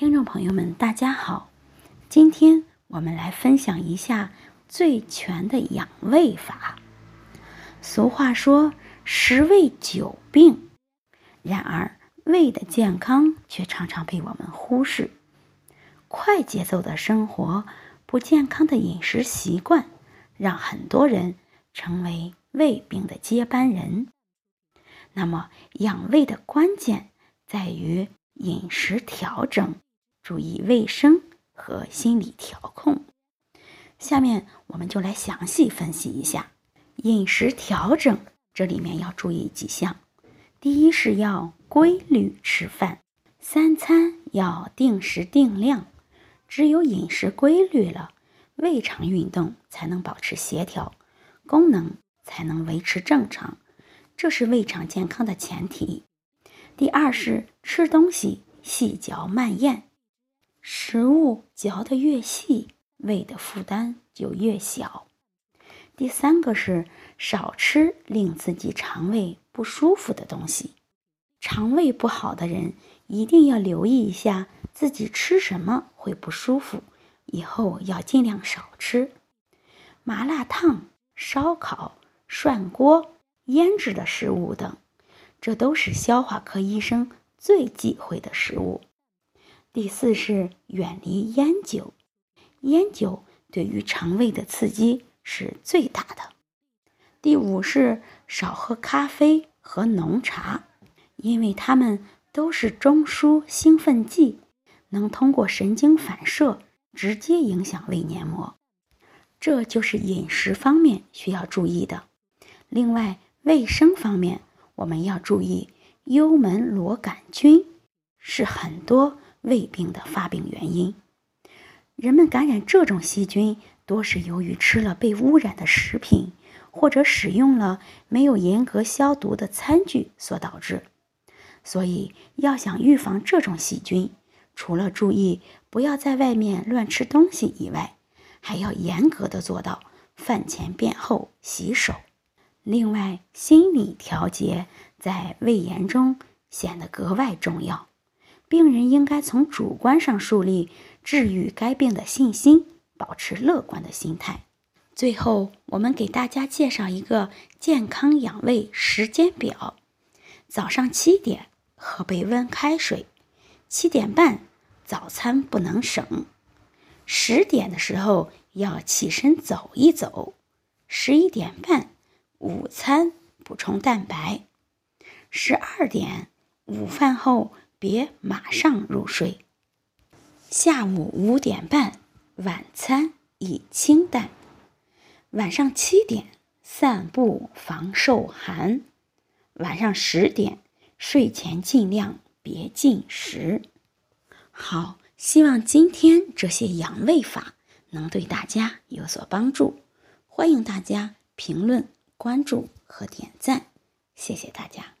听众朋友们，大家好，今天我们来分享一下最全的养胃法。俗话说“十胃九病”，然而胃的健康却常常被我们忽视。快节奏的生活，不健康的饮食习惯，让很多人成为胃病的接班人。那么，养胃的关键在于饮食调整。注意卫生和心理调控。下面我们就来详细分析一下饮食调整，这里面要注意几项。第一是要规律吃饭，三餐要定时定量。只有饮食规律了，胃肠运动才能保持协调，功能才能维持正常，这是胃肠健康的前提。第二是吃东西细嚼慢咽。食物嚼得越细，胃的负担就越小。第三个是少吃令自己肠胃不舒服的东西。肠胃不好的人一定要留意一下自己吃什么会不舒服，以后要尽量少吃麻辣烫、烧烤、涮锅、腌制的食物等，这都是消化科医生最忌讳的食物。第四是远离烟酒，烟酒对于肠胃的刺激是最大的。第五是少喝咖啡和浓茶，因为它们都是中枢兴奋剂，能通过神经反射直接影响胃黏膜。这就是饮食方面需要注意的。另外，卫生方面我们要注意幽门螺杆菌是很多。胃病的发病原因，人们感染这种细菌多是由于吃了被污染的食品，或者使用了没有严格消毒的餐具所导致。所以，要想预防这种细菌，除了注意不要在外面乱吃东西以外，还要严格的做到饭前便后洗手。另外，心理调节在胃炎中显得格外重要。病人应该从主观上树立治愈该病的信心，保持乐观的心态。最后，我们给大家介绍一个健康养胃时间表：早上七点喝杯温开水，七点半早餐不能省，十点的时候要起身走一走，十一点半午餐补充蛋白，十二点午饭后。别马上入睡。下午五点半，晚餐以清淡。晚上七点散步防受寒。晚上十点睡前尽量别进食。好，希望今天这些养胃法能对大家有所帮助。欢迎大家评论、关注和点赞，谢谢大家。